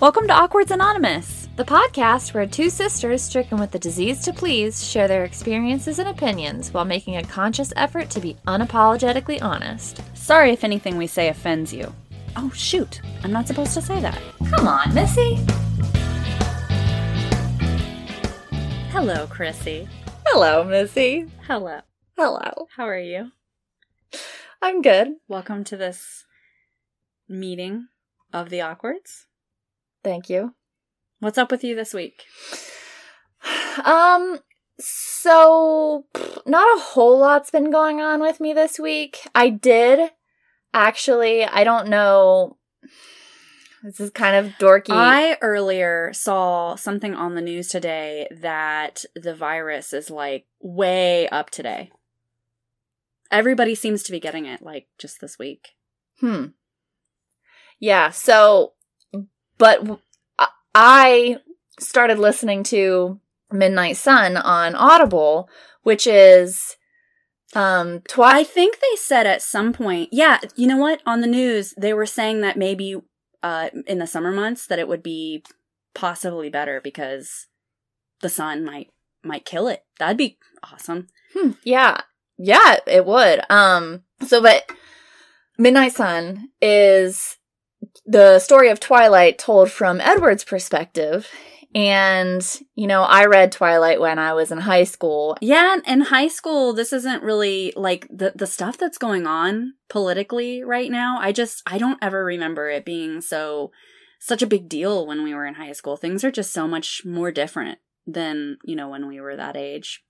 Welcome to Awkwards Anonymous, the podcast where two sisters stricken with the disease to please share their experiences and opinions while making a conscious effort to be unapologetically honest. Sorry if anything we say offends you. Oh, shoot. I'm not supposed to say that. Come on, Missy. Hello, Chrissy. Hello, Missy. Hello. Hello. How are you? I'm good. Welcome to this meeting of the Awkwards. Thank you. What's up with you this week? Um, so not a whole lot's been going on with me this week. I did actually, I don't know. This is kind of dorky. I earlier saw something on the news today that the virus is like way up today. Everybody seems to be getting it like just this week. Hmm. Yeah, so but I started listening to Midnight Sun on Audible, which is um I think they said at some point, yeah, you know what? On the news, they were saying that maybe uh, in the summer months that it would be possibly better because the sun might might kill it. That'd be awesome. Hmm, yeah. Yeah, it would. Um so but Midnight Sun is the story of Twilight told from Edward's perspective. And, you know, I read Twilight when I was in high school. Yeah, in high school, this isn't really like the the stuff that's going on politically right now. I just I don't ever remember it being so such a big deal when we were in high school. Things are just so much more different than, you know, when we were that age.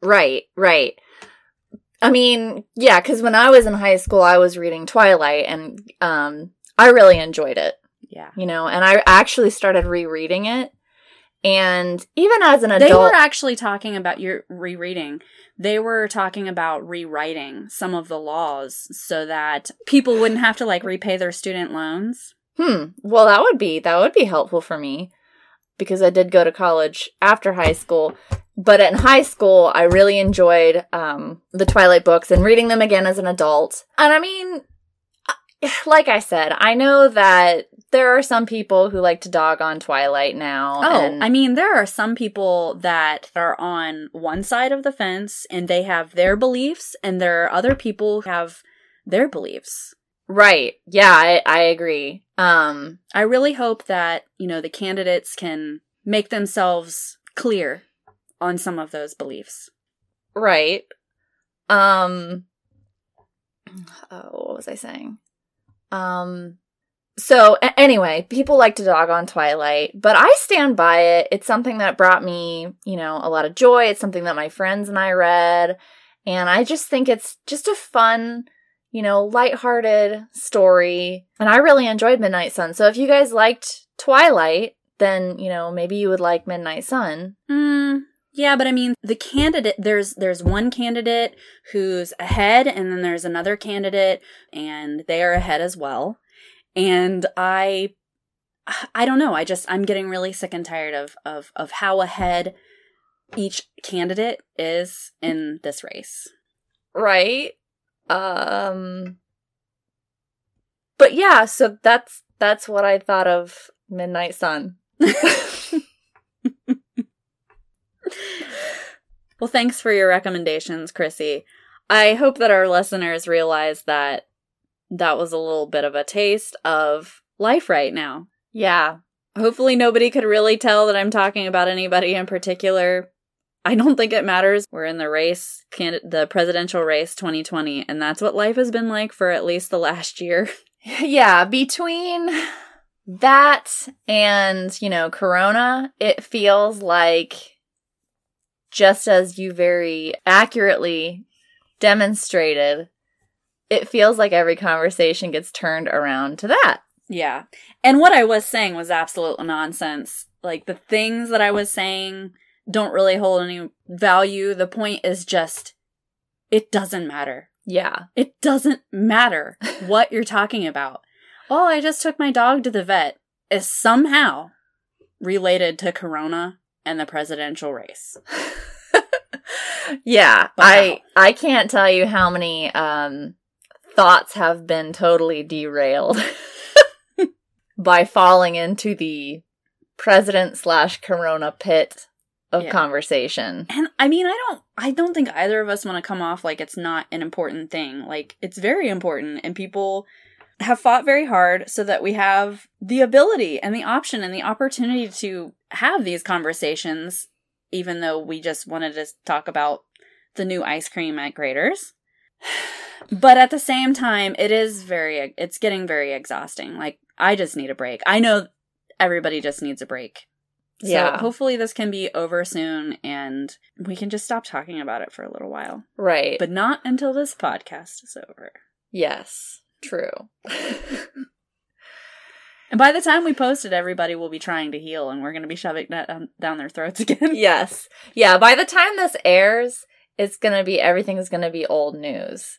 Right, right. I mean, yeah, because when I was in high school, I was reading Twilight and um, I really enjoyed it. Yeah. you know, and I actually started rereading it. And even as an adult, They were actually talking about your rereading. They were talking about rewriting some of the laws so that people wouldn't have to like repay their student loans. hmm, well, that would be that would be helpful for me because I did go to college after high school. But in high school, I really enjoyed um, the Twilight books and reading them again as an adult. And I mean, like I said, I know that there are some people who like to dog on Twilight now. Oh, I mean, there are some people that are on one side of the fence and they have their beliefs, and there are other people who have their beliefs. Right? Yeah, I, I agree. Um, I really hope that, you know, the candidates can make themselves clear on some of those beliefs. Right. Um oh, what was I saying? Um so a- anyway, people like to dog on Twilight, but I stand by it. It's something that brought me, you know, a lot of joy. It's something that my friends and I read, and I just think it's just a fun, you know, lighthearted story. And I really enjoyed Midnight Sun. So if you guys liked Twilight, then, you know, maybe you would like Midnight Sun. Mm, yeah, but I mean, the candidate there's there's one candidate who's ahead, and then there's another candidate, and they are ahead as well. And I, I don't know. I just I'm getting really sick and tired of of of how ahead each candidate is in this race. right um but yeah so that's that's what i thought of midnight sun Well, thanks for your recommendations, Chrissy. I hope that our listeners realize that that was a little bit of a taste of life right now. yeah Hopefully, nobody could really tell that I'm talking about anybody in particular. I don't think it matters. We're in the race, can- the presidential race 2020, and that's what life has been like for at least the last year. yeah between that and you know corona it feels like just as you very accurately demonstrated it feels like every conversation gets turned around to that Yeah. And what I was saying was absolute nonsense. Like the things that I was saying don't really hold any value. The point is just, it doesn't matter. yeah It doesn't matter what you're talking about. Oh, I just took my dog to the vet is somehow related to Corona and the presidential race. yeah i i can't tell you how many um thoughts have been totally derailed by falling into the president slash corona pit of Yeah. conversation. And I mean, I don't I don't think either of us want to come off like it's not an important thing. Like it's very important and people have fought very hard so that we have the ability and the option and the opportunity to have these conversations even though we just wanted to talk about the new ice cream at Graeter's. But at the same time, it is very it's getting very exhausting. Like I just need a break. I know everybody just needs a break. So Yeah. hopefully this can be over soon and we can just stop talking about it for a little while. Right. But not until this podcast is over. yes, true. And by the time we post it, everybody will be trying to heal and we're going to be shoving that down, down their throats again. yes. Yeah, by the time this airs, it's going to be everything's going to be old news.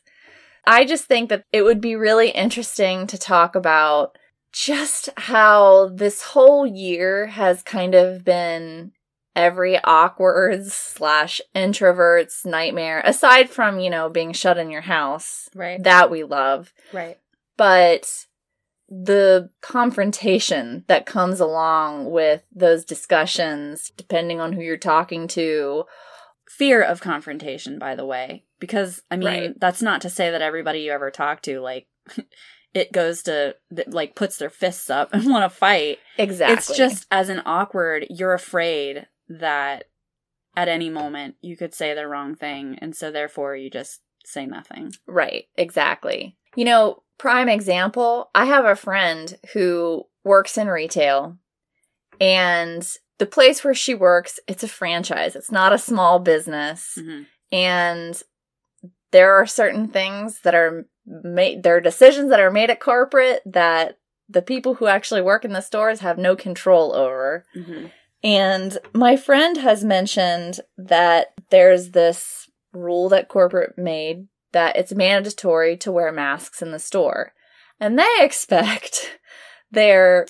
I just think that it would be really interesting to talk about just how this whole year has kind of been every awkward slash introvert's nightmare, aside from, you know, being shut in your house. Right. That we love. Right. but the confrontation that comes along with those discussions, depending on who you're talking to, Fear of confrontation, by the way. Because, I mean, Right. that's not to say that everybody you ever talk to, like, it goes to, like, puts their fists up and want to fight. exactly. It's just as an awkward, you're afraid that at any moment you could say the wrong thing, and so therefore you just say nothing. right, exactly. You know, prime example, I have a friend who works in retail, and the place where she works, it's a franchise. It's not a small business. Mhm. and there are certain things that are made there are decisions that are made at corporate that the people who actually work in the stores have no control over Mhm. and my friend has mentioned that there's this rule that corporate made that it's mandatory to wear masks in the store and they expect their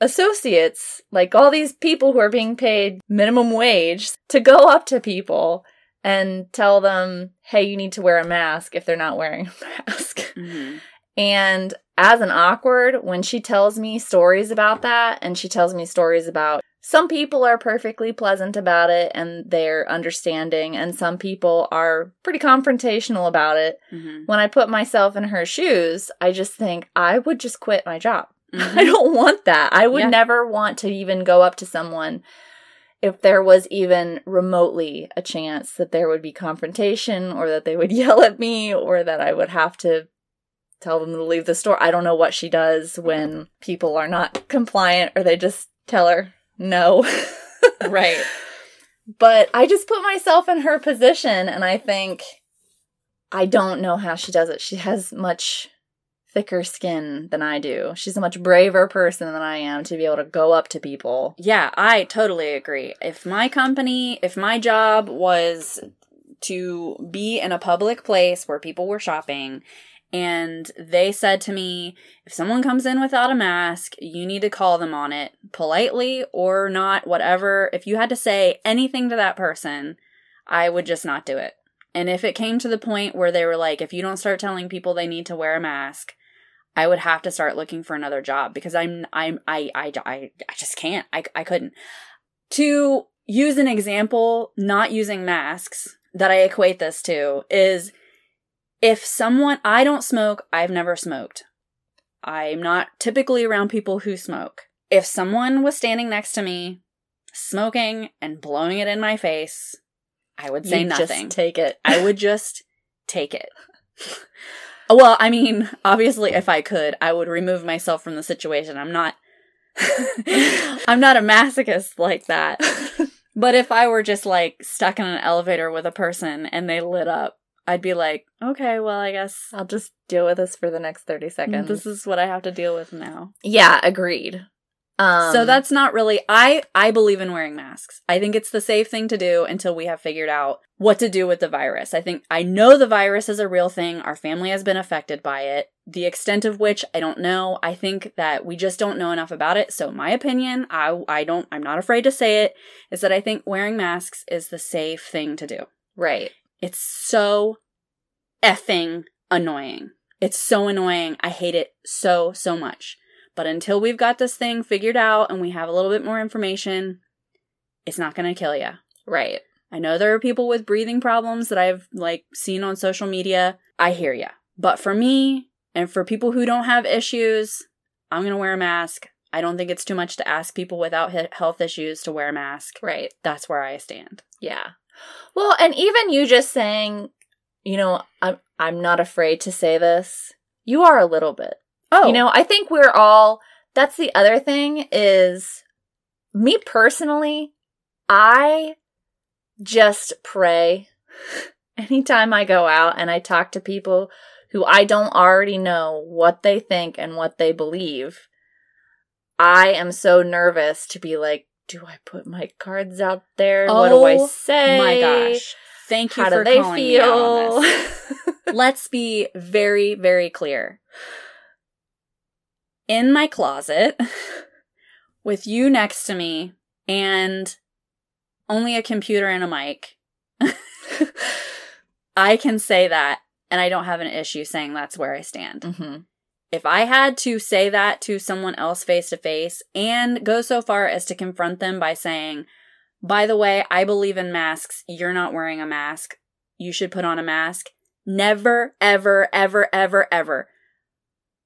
associates like all these people who are being paid minimum wage to go up to people and tell them, hey, you need to wear a mask if they're not wearing a mask. Mhm. And as an awkward, when she tells me stories about that, and she tells me stories about some people are perfectly pleasant about it and they're understanding, and some people are pretty confrontational about it. Mhm. When I put myself in her shoes, I just think I would just quit my job. I Mhm. don't want that. I would Yeah. never want to even go up to someone if there was even remotely a chance that there would be confrontation or that they would yell at me or that I would have to tell them to leave the store. I don't know what she does when people are not compliant or they just tell her no. right. But I just put myself in her position and I think I don't know how she does it. She has much thicker skin than I do. She's a much braver person than I am to be able to go up to people. Yeah, I totally agree. If my company, if my job was to be in a public place where people were shopping and they said to me, if someone comes in without a mask, you need to call them on it politely or not, whatever. If you had to say anything to that person, I would just not do it. And if it came to the point where they were like, if you don't start telling people they need to wear a mask, I would have to start looking for another job because I'm I'm I I I, I just can't. I I couldn't. To use an example, not using masks that I equate this to is if someone I don't smoke, I've never smoked. I'm not typically around people who smoke. If someone was standing next to me smoking and blowing it in my face, I would say You just nothing. take it. I would just take it. Well, I mean, obviously if I could, I would remove myself from the situation. I'm not I'm not a masochist like that. But if I were just like stuck in an elevator with a person and they lit up, I'd be like, "Okay, well, I guess I'll just deal with this for the next 30 seconds. this is what I have to deal with now." yeah, agreed. Um, so that's not really I I believe in wearing masks. I think it's the safe thing to do until we have figured out what to do with the virus. I think I know the virus is a real thing. Our family has been affected by it. The extent of which I don't know. I think that we just don't know enough about it. So my opinion, I I don't I'm not afraid to say it, is that I think wearing masks is the safe thing to do. right. It's so effing annoying. It's so annoying. I hate it so, so much. But until we've got this thing figured out and we have a little bit more information, it's not going to kill you. Right. I know there are people with breathing problems that I've like seen on social media. I hear ya. But for me and for people who don't have issues, I'm going to wear a mask. I don't think it's too much to ask people without health issues to wear a mask. Right. That's where I stand. Yeah. Well, and even you just saying, you know, I'm I'm not afraid to say this. You are a little bit. Oh, You know, I think we're all that's the other thing is me personally, I just pray anytime I go out and I talk to people who I don't already know what they think and what they believe. I am so nervous to be like, do I put my cards out there? what do I Oh say? my gosh. Thank you How for do they calling me out on feel? this. Let's be very, very clear. In my closet, with you next to me, and only a computer and a mic, I can say that, and I don't have an issue saying that's where I stand. hmm If I had to say that to someone else face to face and go so far as to confront them by saying, by the way, I believe in masks. You're not wearing a mask. You should put on a mask. Never, ever, ever, ever, ever.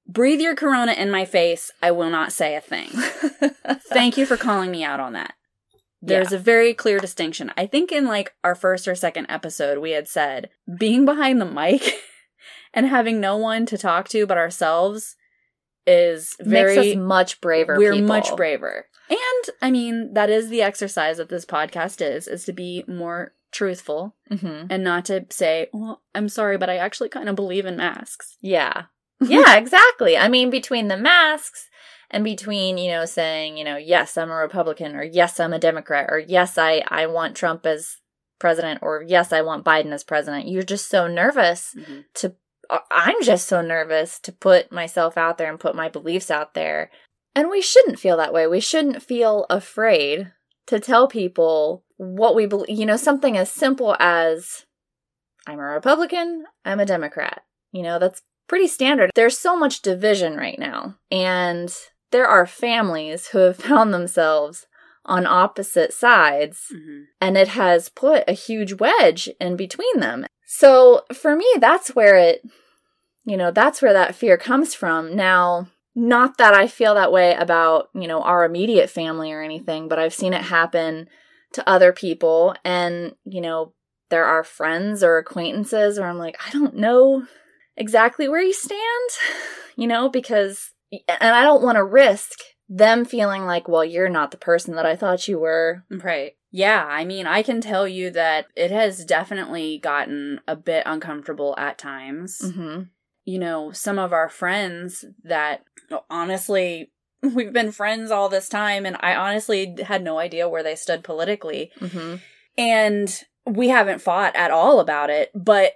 Breathe your corona in my face. I will not say a thing. Thank you for calling me out on that. There's a very clear distinction. I think in like our first or second episode, we had said being behind the mic and having no one to talk to but ourselves is very Makes us much braver. we're people. much braver. And I mean, that is the exercise that this podcast is, is to be more truthful Mhm. and not to say, well, I'm sorry, but I actually kind of believe in masks. Yeah. Yeah, exactly. I mean, between the masks and between, you know, saying, you know, yes, I'm a Republican or yes, I'm a Democrat or yes, I, I want Trump as president or yes, I want Biden as president, you're just so nervous to, uh, I'm just so nervous to put myself out there and put my beliefs out there. And we shouldn't feel that way. We shouldn't feel afraid to tell people what we believe, you know, something as simple as I'm a Republican, I'm a Democrat. You know, that's pretty standard. There's so much division right now, and there are families who have found themselves on opposite sides, Mm-hmm. and it has put a huge wedge in between them. So for me, that's where it, you know, that's where that fear comes from. Now, not that I feel that way about, you know, our immediate family or anything, but I've seen it happen to other people. And, you know, there are friends or acquaintances where I'm like, I don't know exactly where you stand, you know, because, and I don't want to risk them feeling like, well, you're not the person that I thought you were. Right. Yeah, I mean, I can tell you that it has definitely gotten a bit uncomfortable at times. Mm-hmm. You know, some of our friends that honestly, we've been friends all this time, and I honestly had no idea where they stood politically. Mm-hmm. And we haven't fought at all about it, but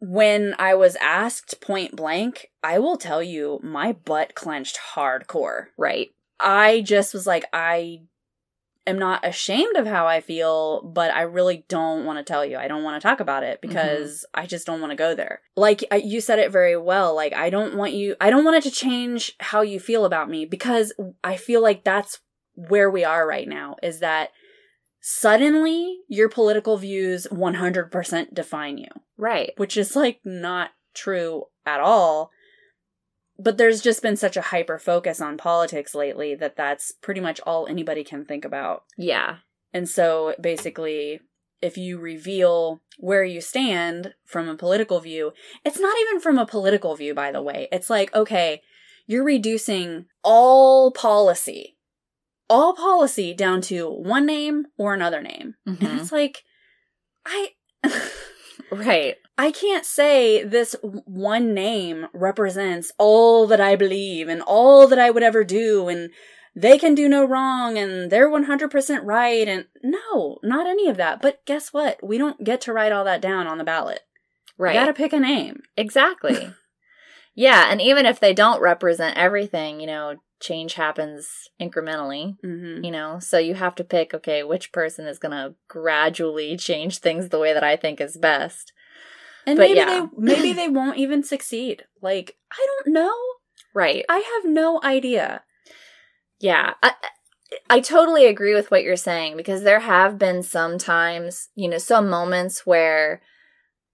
when I was asked point blank, I will tell you, my butt clenched hardcore. Right. I just was like, I am not ashamed of how I feel, but I really don't want to tell you. I don't want to talk about it mm-hmm. because I just don't want to go there. Like I- you said it very well. Like I don't want you, I don't want it to change how you feel about me because I feel like that's where we are right now is that suddenly your political views 100% define you Right. which is like not true at all. But there's just been such a hyper focus on politics lately that that's pretty much all anybody can think about. Yeah. And so basically, if you reveal where you stand from a political view, it's not even from a political view, by the way. It's like, okay, you're reducing all policy, all policy down to one name or another name. And Mhm. it's like, I. Right. I can't say this one name represents all that I believe and all that I would ever do and they can do no wrong and they're 100% right and no, not any of that. But guess what? We don't get to write all that down on the ballot. Right. You gotta pick a name. Exactly. yeah, and even if they don't represent everything, you know, change happens incrementally, Mm-hmm. you know. So you have to pick okay, which person is going to gradually change things the way that I think is best. And But maybe yeah. they maybe they won't even succeed. Like, I don't know. Right. I have no idea. Yeah. I, I totally agree with what you're saying because there have been some times, you know, some moments where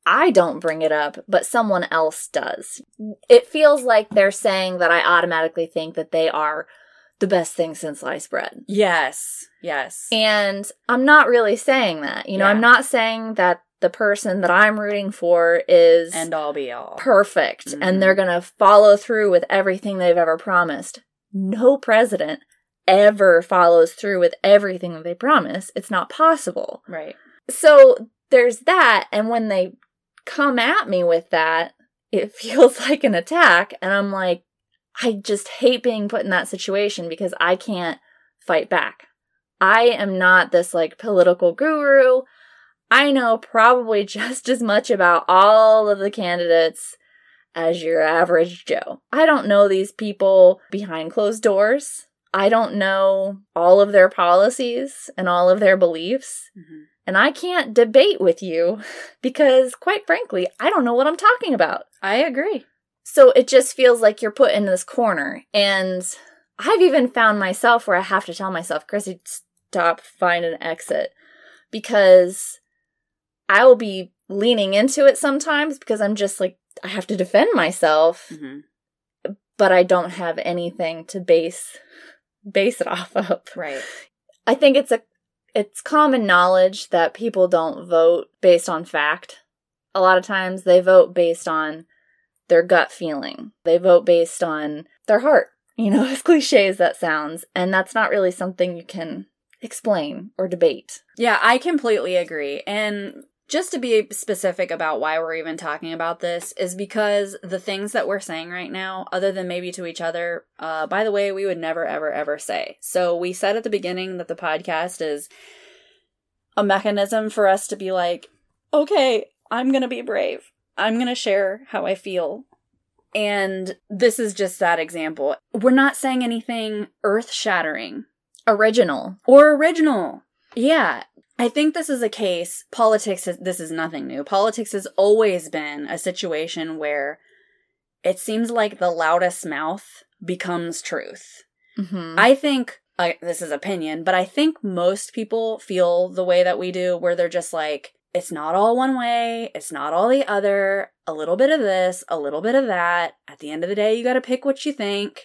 I don't bring it up, but someone else does. It feels like they're saying that I automatically think that they are the best thing since sliced bread. Yes. Yes. And I'm not really saying that. You know, Yeah. I'm not saying that the person that I'm rooting for is and all be all. perfect Mhm. and they're going to follow through with everything they've ever promised. No president ever follows through with everything that they promise. It's not possible. right. So there's that. And when they come at me with that, it feels like an attack. And I'm like, I just hate being put in that situation because I can't fight back. I am not this like political guru. I know probably just as much about all of the candidates as your average Joe. I don't know these people behind closed doors. I don't know all of their policies and all of their beliefs. Mhm. And I can't debate with you because, quite frankly, I don't know what I'm talking about. I agree. So it just feels like you're put in this corner. And I've even found myself where I have to tell myself, Chrissy, stop, find an exit. Because I will be leaning into it sometimes because I'm just like, I have to defend myself, hmm but I don't have anything to base base it off of. Right. I think it's a it's common knowledge that people don't vote based on fact. A lot of times they vote based on their gut feeling. They vote based on their heart. You know, as cliche as that sounds, and that's not really something you can explain or debate. Yeah, I completely agree. And just to be specific about why we're even talking about this is because the things that we're saying right now, other than maybe to each other, uh, by the way, we would never, ever, ever say. So we said at the beginning that the podcast is a mechanism for us to be like, okay, I'm to be brave. I'm to share how I feel. And this is just that example. We're not saying anything earth shattering Original. or original. Yeah. I think this is a case, politics, is, this is nothing new. Politics has always been a situation where it seems like the loudest mouth becomes truth. Mm-hmm. I think, this is opinion, but I think most people feel the way that we do, where they're just like, it's not all one way, it's not all the other, a little bit of this, a little bit of that. At the end of the day, you gotta pick what you think.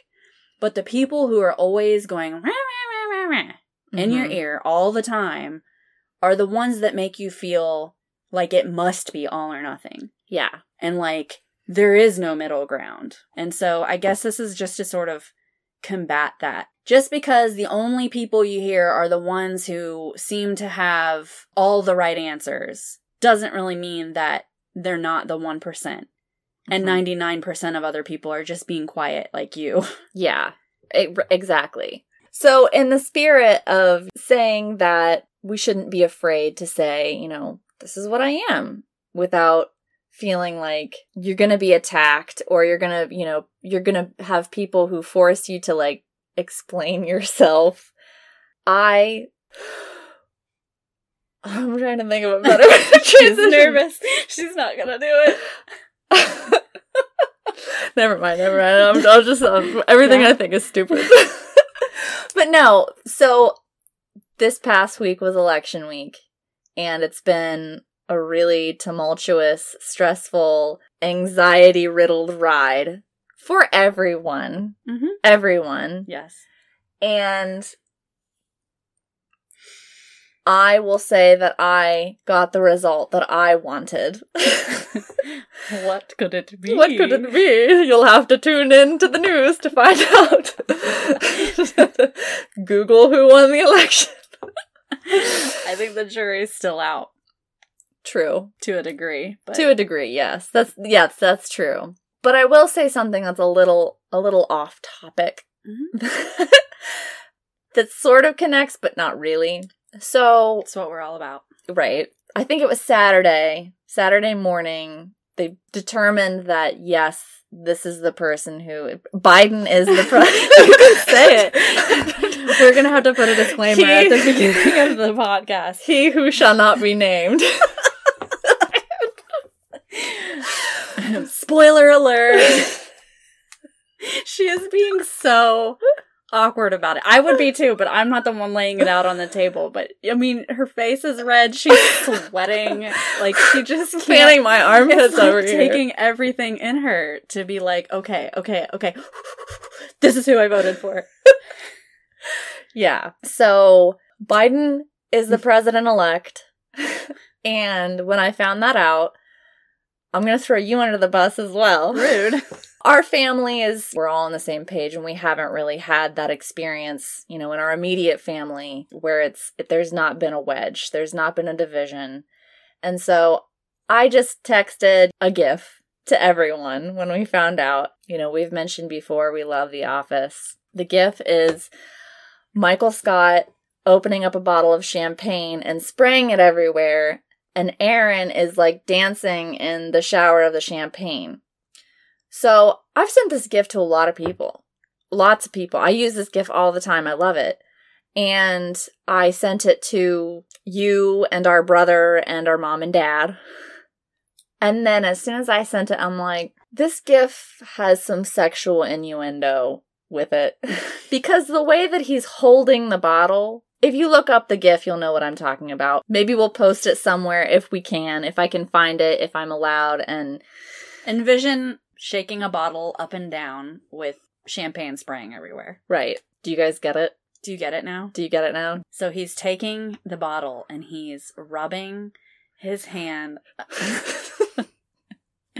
But the people who are always going, "Rah, rah, rah, rah, rah," in your Mhm. ear all the time are the ones that make you feel like it must be all or nothing Yeah. and like there is no middle ground. And so I guess this is just to sort of combat that. Just because the only people you hear are the ones who seem to have all the right answers doesn't really mean that they're not the 1%. And Mhm. 99% of other people are just being quiet like you. Yeah, e- exactly. So, in the spirit of saying that we shouldn't be afraid to say, you know, this is what I am without feeling like you're going to be attacked or you're going to, you know, you're going to have people who force you to like explain yourself. I. I'm trying to think of a better She's nervous. She's not going to do it. never mind, never mind. I'm, I'll just um, everything Yeah. I think is stupid. but no, so this past week was election week, and it's been a really tumultuous, stressful, anxiety riddled ride for everyone. Mm-hmm. Everyone. Yes. And I will say that I got the result that I wanted. What could it be? What could it be? You'll have to tune in to the news to find out. Google who won the election. I think the jury's still out True. to a degree. But To a degree, yes. That's yes, that's true. But I will say something that's a little a little off topic. Mhm. that sort of connects but not really. So, that's what we're all about. right. I think it was Saturday, Saturday morning, they determined that yes, this is the person who Biden is the president. You can say it. We're gonna have to put a disclaimer at the beginning of the podcast. He who shall not be named. Spoiler alert. She is being so awkward about it. I would be too, but I'm not the one laying it out on the table. But I mean, her face is red. She's sweating. Like she just can't. Fanning my armpits It's like here. taking everything in her to be like, okay, okay, okay. This is who I voted for. Yeah. So Biden is the president elect. and when I found that out, I'm going to throw you under the bus as well. Rude. Our family is, we're all on the same page and we haven't really had that experience, you know, in our immediate family where it's, there's not been a wedge, there's not been a division. And so I just texted a GIF to everyone when we found out. You know, we've mentioned before we love The Office. The GIF is Michael Scott opening up a bottle of champagne and spraying it everywhere, and Erin is like dancing in the shower of the champagne. So I've sent this gift to a lot of people. Lots of people. I use this gift all the time. I love it. And I sent it to you and our brother and our mom and dad. And then as soon as I sent it, I'm like, this GIF has some sexual innuendo with it. because the way that he's holding the bottle, if you look up the GIF, you'll know what I'm talking about. Maybe we'll post it somewhere if we can, if I can find it, if I'm allowed. And Envision shaking a bottle up and down with champagne spraying everywhere. right. Do you guys get it? Do you get it now? Do you get it now? So he's taking the bottle and he's rubbing his hand.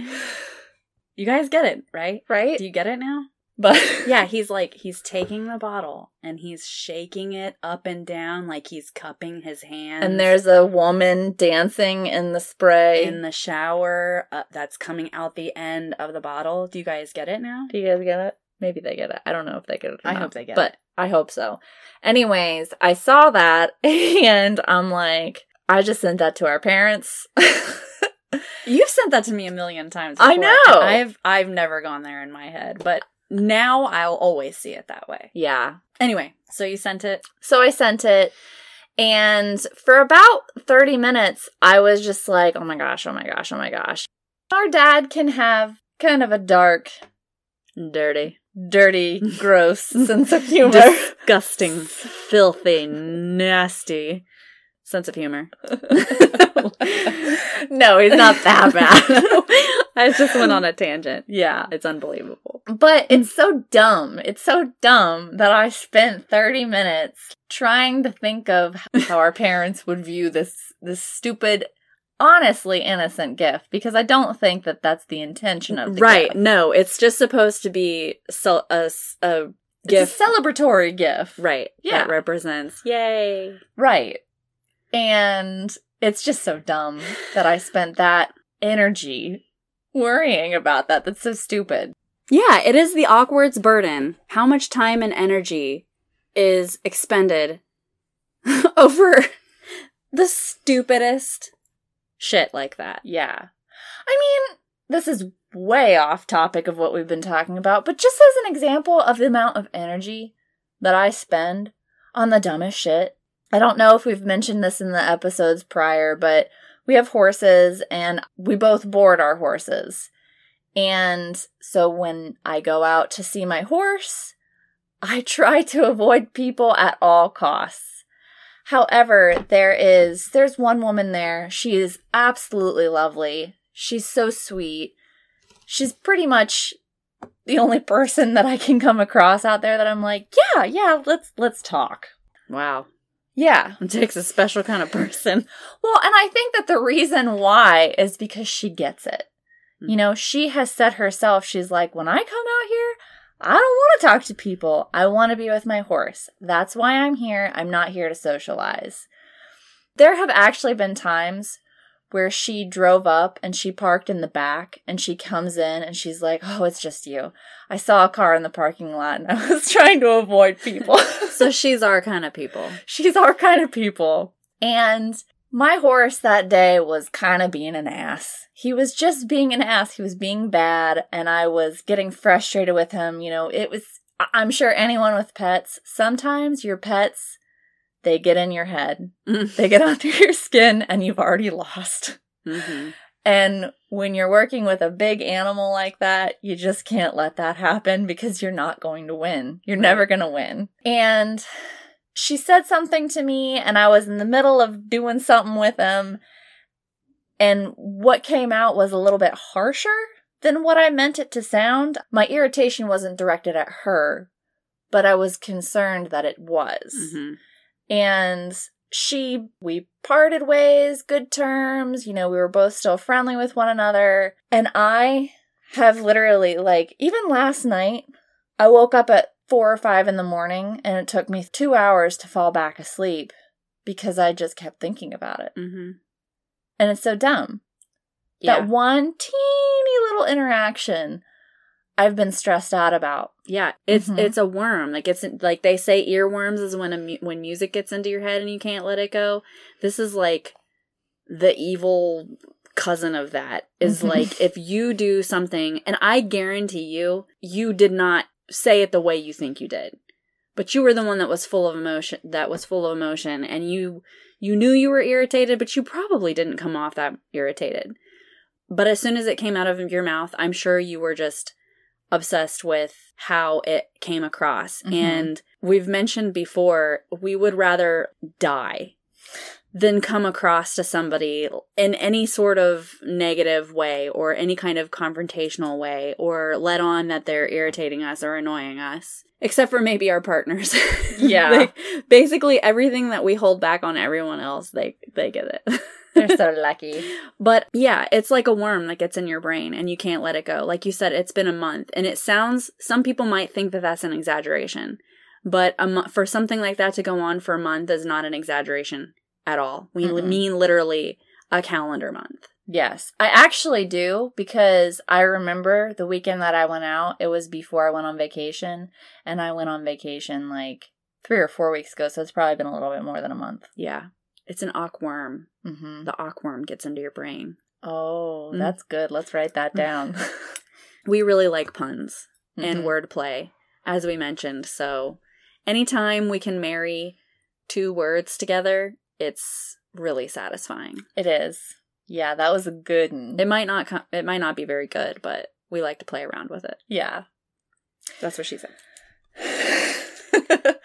you guys get it, right? right? Do you get it now? But Yeah, he's like he's taking the bottle and he's shaking it up and down like he's cupping his hands. and there's a woman dancing in the spray. in the shower uh, that's coming out the end of the bottle. Do you guys get it now? Do you guys get it? Maybe they get it. I don't know if they get it. Or I not, hope they get but it. I hope so. Anyways, I saw that and I'm like, I just sent that to our parents. You've sent that to me a million times. I know. I've I've never gone there in my head, but now I'll always see it that way. yeah. Anyway, so you sent it. So I sent it. And for about 30 minutes, I was just like, oh my gosh, oh my gosh, oh my gosh. Our dad can have kind of a dark, dirty, dirty, gross sense of humor. Disgusting, filthy, nasty sense of humor. no, he's not that bad. I just went on a tangent. Yeah, it's unbelievable. But it's so dumb. It's so dumb that I spent 30 minutes trying to think of how our parents would view this this stupid honestly innocent gift because I don't think that that's the intention of the right? gift. No, it's just supposed to be so a, a gift. It's a celebratory gift. right. Yeah. That represents yay. Right. And it's just so dumb that I spent that energy worrying about that. That's so stupid. Yeah, it is the awkward's burden. How much time and energy is expended over the stupidest shit like that? Yeah. I mean, this is way off topic of what we've been talking about, but just as an example of the amount of energy that I spend on the dumbest shit. I don't know if we've mentioned this in the episodes prior, but we have horses and we both board our horses. And so when I go out to see my horse, I try to avoid people at all costs. However, there is there's one woman there. She is absolutely lovely. She's so sweet. She's pretty much the only person that I can come across out there that I'm like, yeah, yeah, let's let's talk. Wow. Yeah. It takes a special kind of person. Well, and I think that the reason why is because she gets it. You hmm. know, she has said herself, she's like, when I come out here, I don't want to talk to people. I want to be with my horse. That's why I'm here. I'm not here to socialize. There have actually been times where she drove up and she parked in the back and she comes in and she's like, Oh, it's just you. I saw a car in the parking lot and I was trying to avoid people. So she's our kind of people. She's our kind of people. And my horse that day was kind of being an ass. He was just being an ass. He was being bad, and I was getting frustrated with him. You know, it was, I'm sure anyone with pets, sometimes your pets, they get in your head, Mm-hmm. they get under your skin, and you've already lost. hmm And when you're working with a big animal like that, you just can't let that happen because you're not going to win. You're never going to win. And she said something to me, and I was in the middle of doing something with him. And what came out was a little bit harsher than what I meant it to sound. My irritation wasn't directed at her, but I was concerned that it was. Mm-hmm. And she, we parted ways, good terms. You know, we were both still friendly with one another. And I have literally, like, even last night, I woke up at four or five in the morning and it took me two hours to fall back asleep because I just kept thinking about it. Mm-hmm. And it's so dumb. Yeah. That one teeny little interaction I've been stressed out about. Yeah, it's Mhm. it's a worm. Like it's like they say earworms is when a mu- when music gets into your head and you can't let it go. This is like the evil cousin of that is Mhm. like if you do something and I guarantee you you did not say it the way you think you did. But you were the one that was full of emotion that was full of emotion and you you knew you were irritated but you probably didn't come off that irritated. But as soon as it came out of your mouth, I'm sure you were just obsessed with how it came across. Mhm. And we've mentioned before, we would rather die than come across to somebody in any sort of negative way or any kind of confrontational way or let on that they're irritating us or annoying us. Except for maybe our partners. Yeah. Like, basically everything that we hold back on everyone else, they they get it. They're so lucky. But yeah, it's like a worm that gets in your brain and you can't let it go. Like you said, it's been a month and it sounds, some people might think that that's an exaggeration, but a mo- for something like that to go on for a month is not an exaggeration at all. We Mm-mm. mean literally a calendar month. Yes, I actually do because I remember the weekend that I went out, it was before I went on vacation, and I went on vacation like three or four weeks ago, so it's probably been a little bit more than a month. Yeah. It's an awkworm. Mm-hmm. The awkworm gets into your brain. Oh, Mm. that's good. Let's write that down. We really like puns and Mhm. wordplay, as we mentioned. So anytime we can marry two words together, it's really satisfying. It is. Yeah, that was a good one. It might not com- it might not be very good, but we like to play around with it. yeah. That's what she said.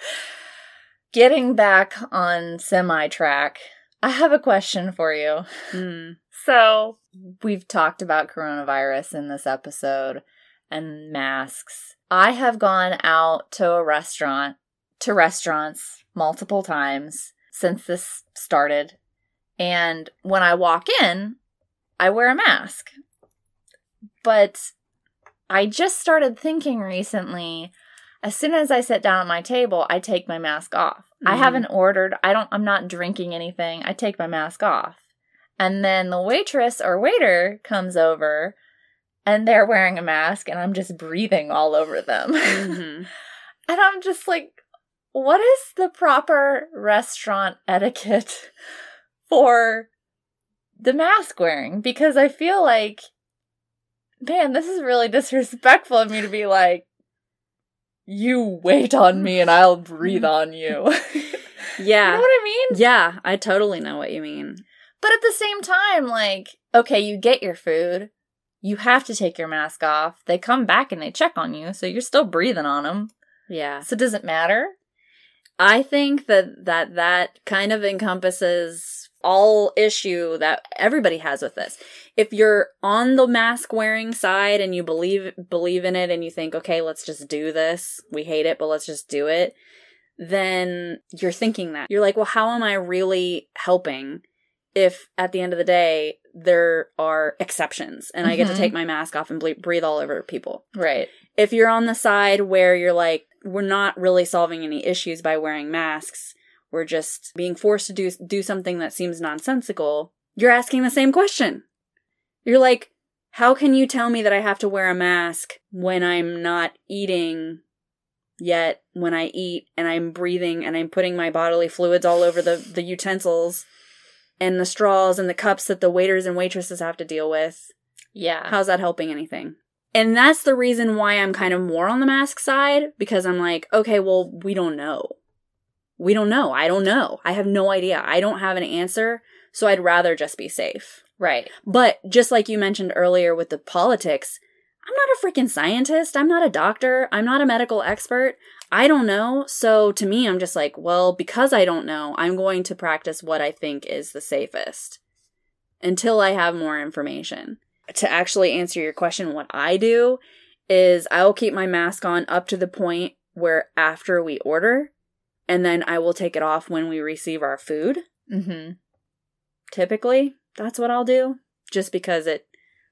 Getting back on semi track, I have a question for you. Mm. So, we've talked about coronavirus in this episode and masks. I have gone out to a restaurant, to restaurants multiple times since this started. And when I walk in, I wear a mask. But I just started thinking recently as soon as I sit down at my table, I take my mask off. I Mhm. haven't ordered, I don't I'm not drinking anything. I take my mask off. And then the waitress or waiter comes over and they're wearing a mask and I'm just breathing all over them. Mhm. and I'm just like what is the proper restaurant etiquette for the mask wearing? Because I feel like man, this is really disrespectful of me to be like you wait on me and I'll breathe on you. yeah. You know what I mean? Yeah, I totally know what you mean. But at the same time, like, okay, you get your food. You have to take your mask off. They come back and they check on you, so you're still breathing on them. Yeah. So does it matter? I think that that that kind of encompasses all issue that everybody has with this. If you're on the mask wearing side and you believe believe in it and you think, "Okay, let's just do this. We hate it, but let's just do it." Then you're thinking that. You're like, "Well, how am I really helping if at the end of the day there are exceptions and I get to Mhm. take my mask off and ble- breathe all over people?" Right. if you're on the side where you're like we're not really solving any issues by wearing masks we're just being forced to do do something that seems nonsensical you're asking the same question you're like how can you tell me that i have to wear a mask when i'm not eating yet when i eat and i'm breathing and i'm putting my bodily fluids all over the the utensils and the straws and the cups that the waiters and waitresses have to deal with Yeah. How's that helping anything? And that's the reason why I'm kind of more on the mask side because I'm like, okay, well, we don't know. We don't know. I don't know. I have no idea. I don't have an answer. So I'd rather just be safe. Right. But just like you mentioned earlier with the politics, I'm not a freaking scientist. I'm not a doctor. I'm not a medical expert. I don't know. So to me, I'm just like, well, because I don't know, I'm going to practice what I think is the safest until I have more information. To actually answer your question, what I do is I will keep my mask on up to the point where after we order, and then I will take it off when we receive our food. Mm-hmm. Typically, that's what I'll do, just because it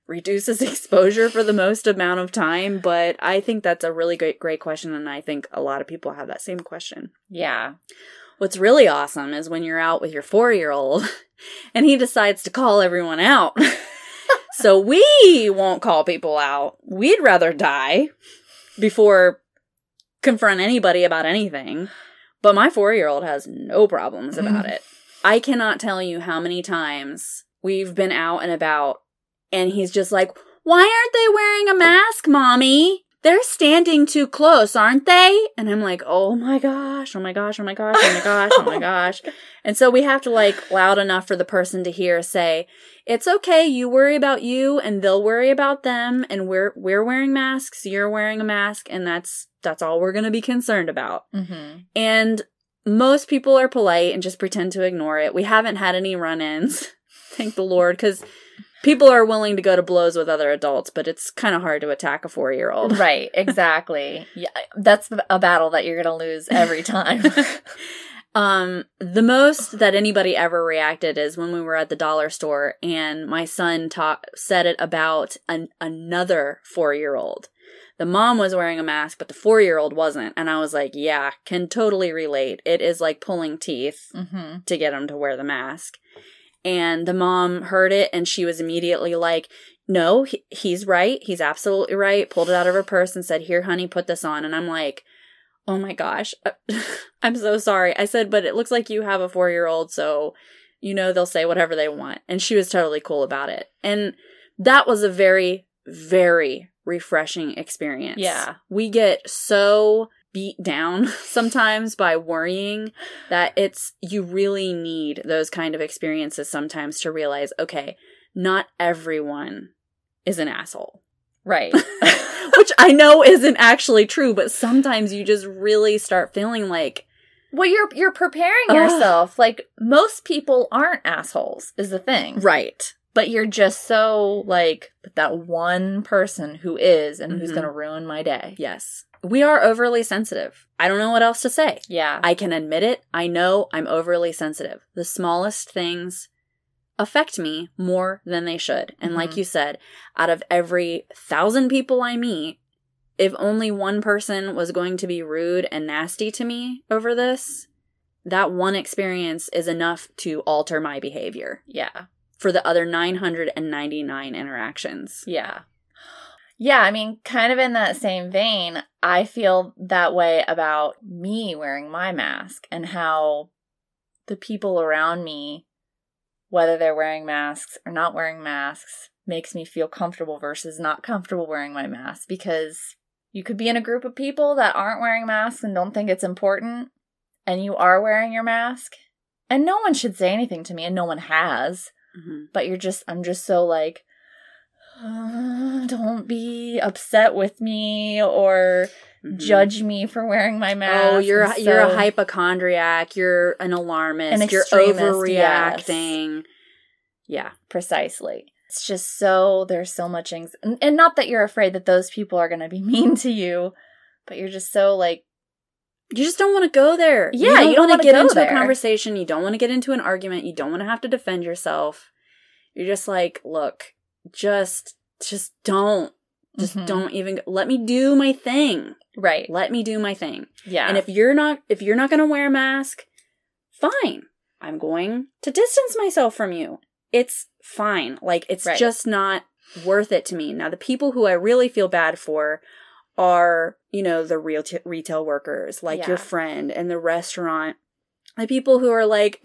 reduces exposure for the most amount of time. But I think that's a really great, great question, and I think a lot of people have that same question. Yeah. What's really awesome is when you're out with your four year old and he decides to call everyone out. so we won't call people out. We'd rather die before confront anybody about anything. But my four year old has no problems about mm. it. I cannot tell you how many times we've been out and about and he's just like, Why aren't they wearing a mask, mommy? They're standing too close, aren't they? And I'm like, Oh my gosh, oh my gosh, oh my gosh, oh my gosh, oh my gosh. And so we have to like loud enough for the person to hear say, It's okay, you worry about you and they'll worry about them and we're we're wearing masks, you're wearing a mask, and that's that's all we're gonna be concerned about. Mm-hmm. And most people are polite and just pretend to ignore it. We haven't had any run ins, thank the Lord, because people are willing to go to blows with other adults, but it's kind of hard to attack a four year old. Right. Exactly. yeah. That's a battle that you're gonna lose every time. Um, the most that anybody ever reacted is when we were at the dollar store and my son ta- said it about an- another four year old. The mom was wearing a mask, but the four year old wasn't. And I was like, yeah, can totally relate. It is like pulling teeth mm-hmm. to get him to wear the mask. And the mom heard it and she was immediately like, no, he- he's right. He's absolutely right. Pulled it out of her purse and said, here, honey, put this on. And I'm like, oh my gosh, uh, I'm so sorry. I said, but it looks like you have a four year old, so you know they'll say whatever they want. And she was totally cool about it. And that was a very, very refreshing experience. Yeah. We get so beat down sometimes by worrying that it's, you really need those kind of experiences sometimes to realize, okay, not everyone is an asshole Right. which I know isn't actually true, but sometimes you just really start feeling like, well, you're you're preparing Ugh. yourself. Like most people aren't assholes, is the thing. right. But you're just so like that one person who is and who's Mhm. gonna ruin my day. Yes. We are overly sensitive. I don't know what else to say. Yeah. I can admit it. I know I'm overly sensitive. The smallest things affect me more than they should. And like Mhm. you said, out of every thousand people I meet, if only one person was going to be rude and nasty to me over this, that one experience is enough to alter my behavior yeah. for the other 999 interactions. Yeah. Yeah, I mean, kind of in that same vein, I feel that way about me wearing my mask and how the people around me, whether they're wearing masks or not wearing masks, makes me feel comfortable versus not comfortable wearing my mask because you could be in a group of people that aren't wearing masks and don't think it's important, and you are wearing your mask, and no one should say anything to me, and no one has Mhm. but you're just i'm just so like "Uh, don't be upset with me or Mhm. judge me for wearing my mask Oh, you're And you're a hypochondriac. You're an alarmist. An you're overreacting. Yeah. precisely it's just so there's so much anx- and, and not that you're afraid that those people are going to be mean to you but you're just so like You just don't want to go there. Yeah, you don't wanna wanna get into there. a conversation. You don't want to get into an argument. You don't want to have to defend yourself. You're just like, look, just, just don't, just Mhm. don't even let me do my thing. right Let me do my thing. yeah And if you're not, if you're not going to wear a mask, fine. I'm going to distance myself from you. It's fine. Like it's Right. just not worth it to me. Now, the people who I really feel bad for are, you know, the real t- retail workers, like your friend and the restaurant. The people who are like,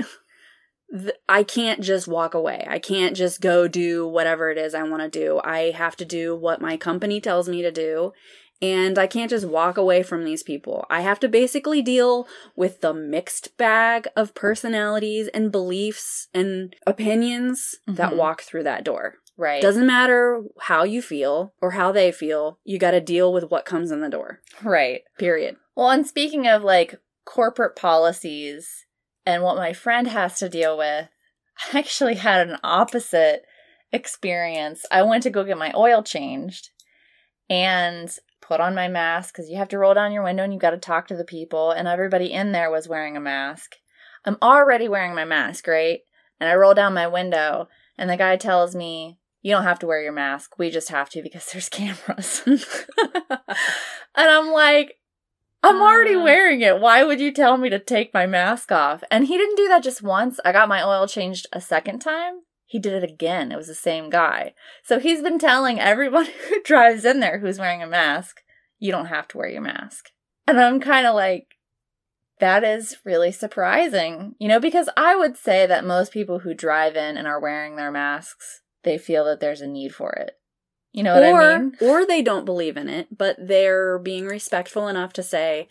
th- I can't just walk away. I can't just go do whatever it is I want to do. I have to do what my company tells me to do. And I can't just walk away from these people. I have to basically deal with the mixed bag of personalities and beliefs and opinions that Mhm. walk through that door. Right. Doesn't matter how you feel or how they feel, you got to deal with what comes in the door. right. Period. Well, and speaking of like corporate policies and what my friend has to deal with, I actually had an opposite experience. I went to go get my oil changed and put on my mask because you have to roll down your window and you've got to talk to the people, and everybody in there was wearing a mask. I'm already wearing my mask, right? And I roll down my window, and the guy tells me, You don't have to wear your mask. We just have to because there's cameras. and I'm like, I'm already Uh. wearing it. Why would you tell me to take my mask off? And he didn't do that just once. I got my oil changed a second time. He did it again. It was the same guy. So he's been telling everyone who drives in there who's wearing a mask, you don't have to wear your mask. And I'm kind of like, that is really surprising, you know, because I would say that most people who drive in and are wearing their masks, they feel that there's a need for it. You know what or, I mean? or they don't believe in it, but they're being respectful enough to say,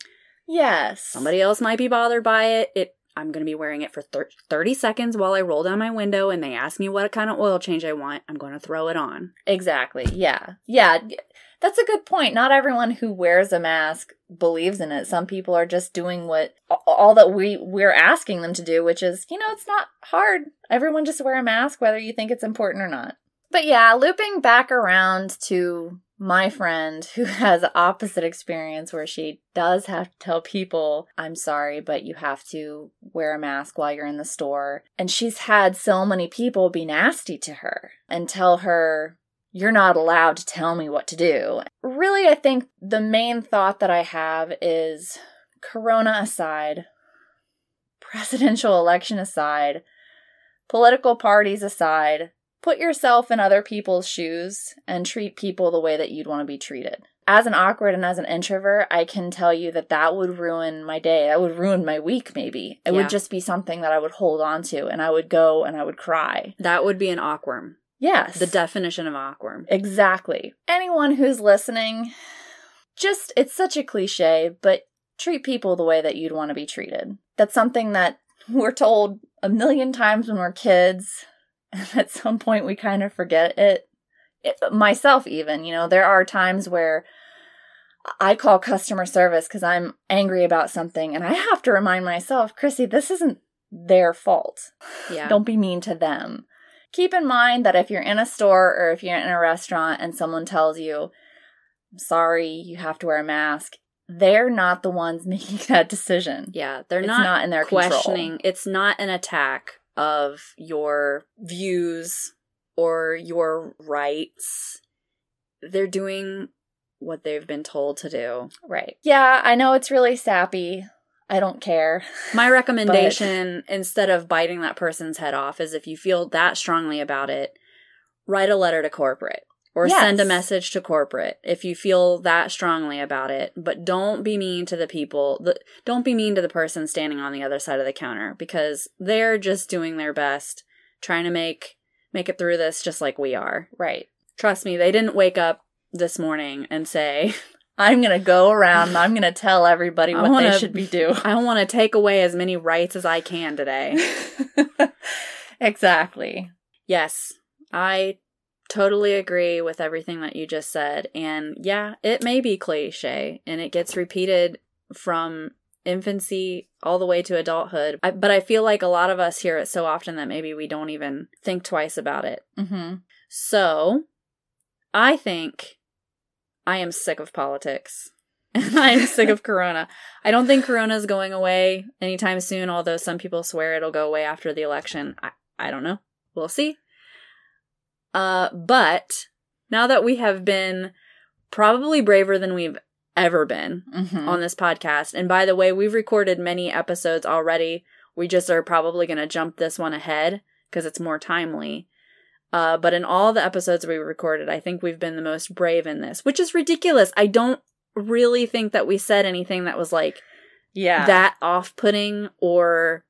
Yes. Somebody else might be bothered by it. It I'm going to be wearing it for 30 seconds while I roll down my window and they ask me what kind of oil change I want. I'm going to throw it on. Exactly. Yeah. Yeah. That's a good point. Not everyone who wears a mask believes in it. Some people are just doing what all that we we're asking them to do, which is, you know, it's not hard. Everyone just wear a mask whether you think it's important or not. But yeah, looping back around to my friend who has opposite experience where she does have to tell people, I'm sorry, but you have to wear a mask while you're in the store. And she's had so many people be nasty to her and tell her, you're not allowed to tell me what to do. Really, I think the main thought that I have is Corona aside, presidential election aside, political parties aside, put yourself in other people's shoes and treat people the way that you'd want to be treated. As an awkward and as an introvert, I can tell you that that would ruin my day. That would ruin my week, maybe. It Yeah. would just be something that I would hold on to and I would go and I would cry. That would be an awkward. Yes. The definition of awkward. Exactly. Anyone who's listening, just, it's such a cliche, but treat people the way that you'd want to be treated. That's something that we're told a million times when we're kids. And at some point, we kind of forget it. it. Myself, even, you know, there are times where I call customer service because I'm angry about something, and I have to remind myself, Chrissy, this isn't their fault. Yeah. Don't be mean to them. Keep in mind that if you're in a store or if you're in a restaurant and someone tells you, I'm sorry, you have to wear a mask, they're not the ones making that decision. yeah. They're It's not, not in their questioning. control. It's not an attack of your views or your rights. They're doing what they've been told to do. Right. Yeah, I know it's really sappy. I don't care. My recommendation, instead of biting that person's head off, is if you feel that strongly about it, write a letter to corporate or Yes. send a message to corporate if you feel that strongly about it. But don't be mean to the people. The, don't be mean to the person standing on the other side of the counter because they're just doing their best, trying to make make it through this just like we are. Right. Trust me, they didn't wake up this morning and say, I'm going to go around and I'm going to tell everybody what wanna- they should be doing. "I want to take away as many rights as I can today." exactly. Yes, I totally agree with everything that you just said. And yeah, it may be cliche and it gets repeated from infancy all the way to adulthood. I, but I feel like a lot of us hear it so often that maybe we don't even think twice about it. Mm-hmm. So I think I am sick of politics. And I am sick of Corona. I don't think Corona is going away anytime soon, although some people swear it'll go away after the election. I, I don't know. We'll see. Uh, but now that we have been probably braver than we've ever been Mm-hmm. on this podcast, and by the way, we've recorded many episodes already. We just are probably going to jump this one ahead because it's more timely. Uh, but in all the episodes we recorded, I think we've been the most brave in this, which is ridiculous. I don't really think that we said anything that was like yeah. that off putting or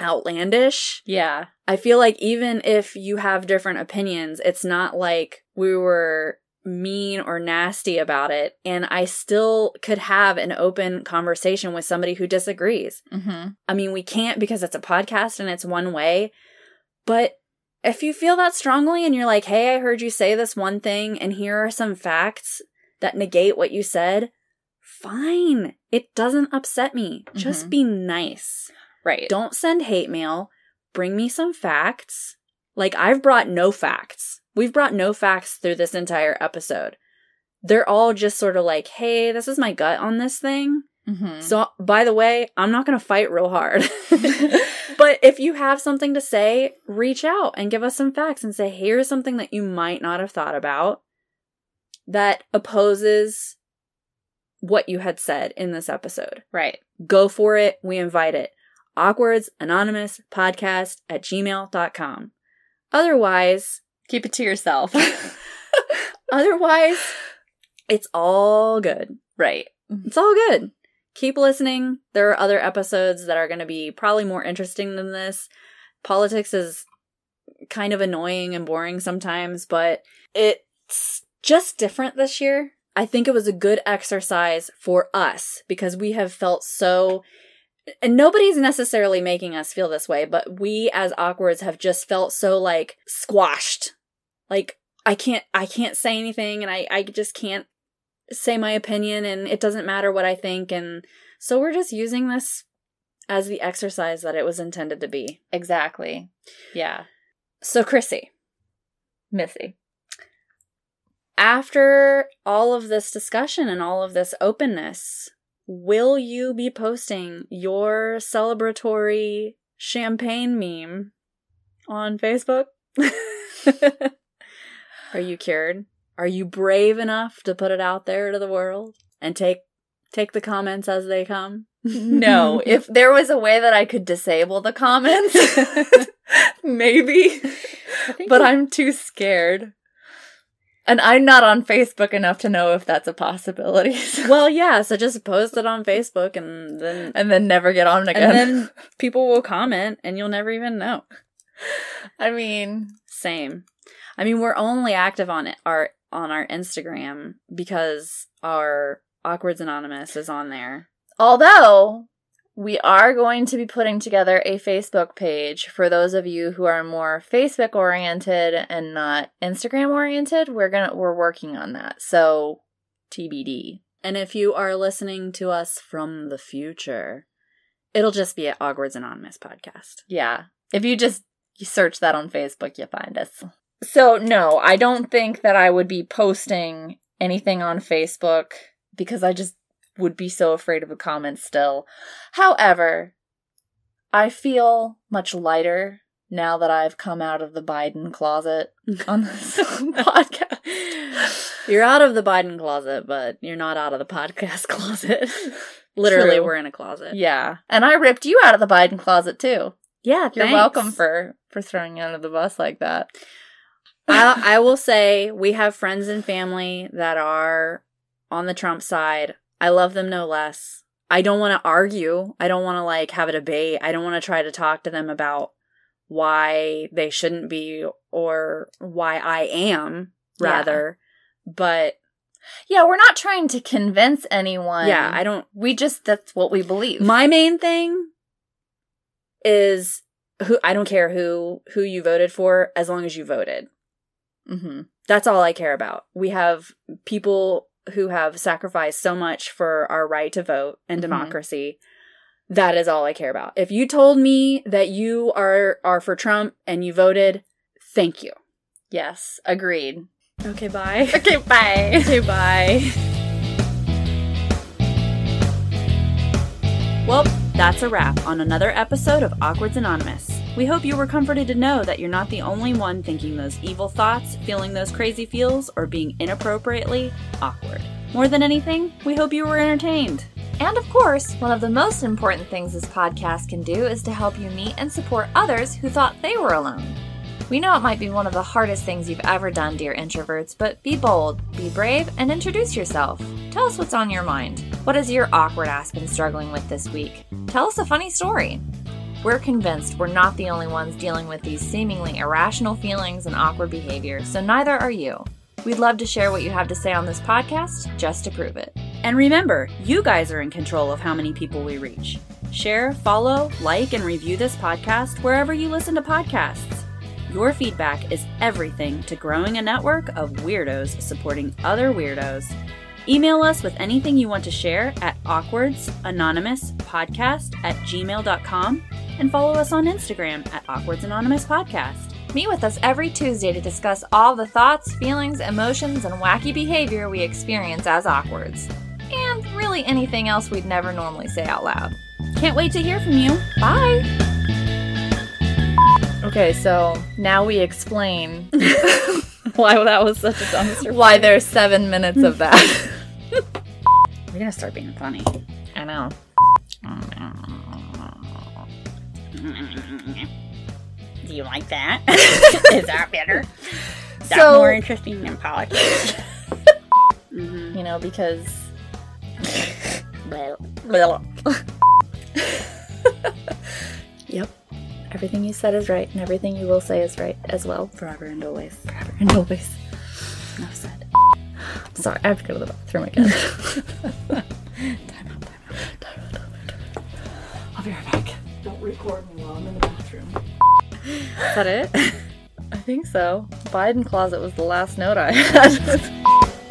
outlandish. yeah. I feel like even if you have different opinions, it's not like we were mean or nasty about it and I still could have an open conversation with somebody who disagrees. Mm-hmm. I mean, we can't because it's a podcast and it's one way, but if you feel that strongly and you're like, hey, I heard you say this one thing and here are some facts that negate what you said, fine. It doesn't upset me. Just Mhm. be nice. Right. Don't send hate mail. Bring me some facts. Like, I've brought no facts. We've brought no facts through this entire episode. They're all just sort of like, hey, this is my gut on this thing. Mm-hmm. So, by the way, I'm not going to fight real hard. but if you have something to say, reach out and give us some facts and say, here's something that you might not have thought about that opposes what you had said in this episode. right. Go for it. We invite it. Awkwards Anonymous Podcast at gmail.com. Otherwise, Keep it to yourself. otherwise, it's all good. right. It's all good. Keep listening. There are other episodes that are going to be probably more interesting than this. Politics is kind of annoying and boring sometimes, but it's just different this year. I think it was a good exercise for us because we have felt so and nobody's necessarily making us feel this way, but we as awkwards have just felt so like squashed. Like I can't I can't say anything and I I just can't say my opinion and it doesn't matter what I think and so we're just using this as the exercise that it was intended to be. Exactly. Yeah. So Chrissy, Missy. after all of this discussion and all of this openness, will you be posting your celebratory champagne meme on Facebook? Are you cured? Are you brave enough to put it out there to the world and take take the comments as they come? No, if there was a way that I could disable the comments, maybe. But you- I'm too scared. And I'm not on Facebook enough to know if that's a possibility. well, yeah, so just post it on Facebook and then and then never get on again. and then people will comment and you'll never even know. I mean, Same. I mean, we're only active on it our on our Instagram because our Awkwards Anonymous is on there. although we are going to be putting together a Facebook page for those of you who are more Facebook oriented and not Instagram oriented. We're going to we're working on that. So TBD. And if you are listening to us from the future, it'll just be at Awkwards Anonymous podcast. Yeah. If you just you search that on Facebook, you find us. So, no, I don't think that I would be posting anything on Facebook because I just would be so afraid of the comments still. However, I feel much lighter now that I've come out of the Biden closet on this podcast. You're out of the Biden closet, but you're not out of the podcast closet. Literally, True. we're in a closet. Yeah. And I ripped you out of the Biden closet too. Yeah, You're thanks. welcome for for throwing you under the bus like that. I, I will say we have friends and family that are on the Trump side. I love them no less. I don't want to argue. I don't want to like have a debate. I don't want to try to talk to them about why they shouldn't be or why I am Yeah. rather. But Yeah, we're not trying to convince anyone. yeah, I don't we just that's what we believe. My main thing is who I don't care who who you voted for as long as you voted. mm-hmm. That's all I care about. We have people who have sacrificed so much for our right to vote and Mhm. democracy. That is all I care about. If you told me that you are are for Trump and you voted, thank you. Yes, agreed. Okay, bye. Okay, bye. Okay, bye. Well, that's a wrap on another episode of Awkwards Anonymous. We hope you were comforted to know that you're not the only one thinking those evil thoughts, feeling those crazy feels, or being inappropriately awkward. More than anything, we hope you were entertained. And of course, one of the most important things this podcast can do is to help you meet and support others who thought they were alone. We know it might be one of the hardest things you've ever done, dear introverts, but be bold, be brave, and introduce yourself. Tell us what's on your mind. What has your awkward ass been struggling with this week? Tell us a funny story. We're convinced we're not the only ones dealing with these seemingly irrational feelings and awkward behavior, so neither are you. We'd love to share what you have to say on this podcast just to prove it. And remember, you guys are in control of how many people we reach. Share, follow, like, and review this podcast wherever you listen to podcasts. Your feedback is everything to growing a network of weirdos supporting other weirdos. Email us with anything you want to share at awkwardsanonymouspodcast at gmail.com and follow us on Instagram at Awkwards Anonymous Podcast. Meet with us every Tuesday to discuss all the thoughts, feelings, emotions, and wacky behavior we experience as awkwards. And really anything else we'd never normally say out loud. Can't wait to hear from you. Bye! Okay, so now we explain Why that was such a dumpster. why there's seven minutes of that. We're gonna start being funny. I know. Do you like that? Is that better? Is that So- more interesting than politics? Mhm. You know, because. Well, Yep. Everything you said is right, and everything you will say is right as well. forever and always. Forever and always. Enough said. Sorry, I have to go to the bathroom again. time out, time out, time out, time out. I'll be right back. Record me while I'm in the bathroom. Is that it? I think so. Biden closet was the last note I had.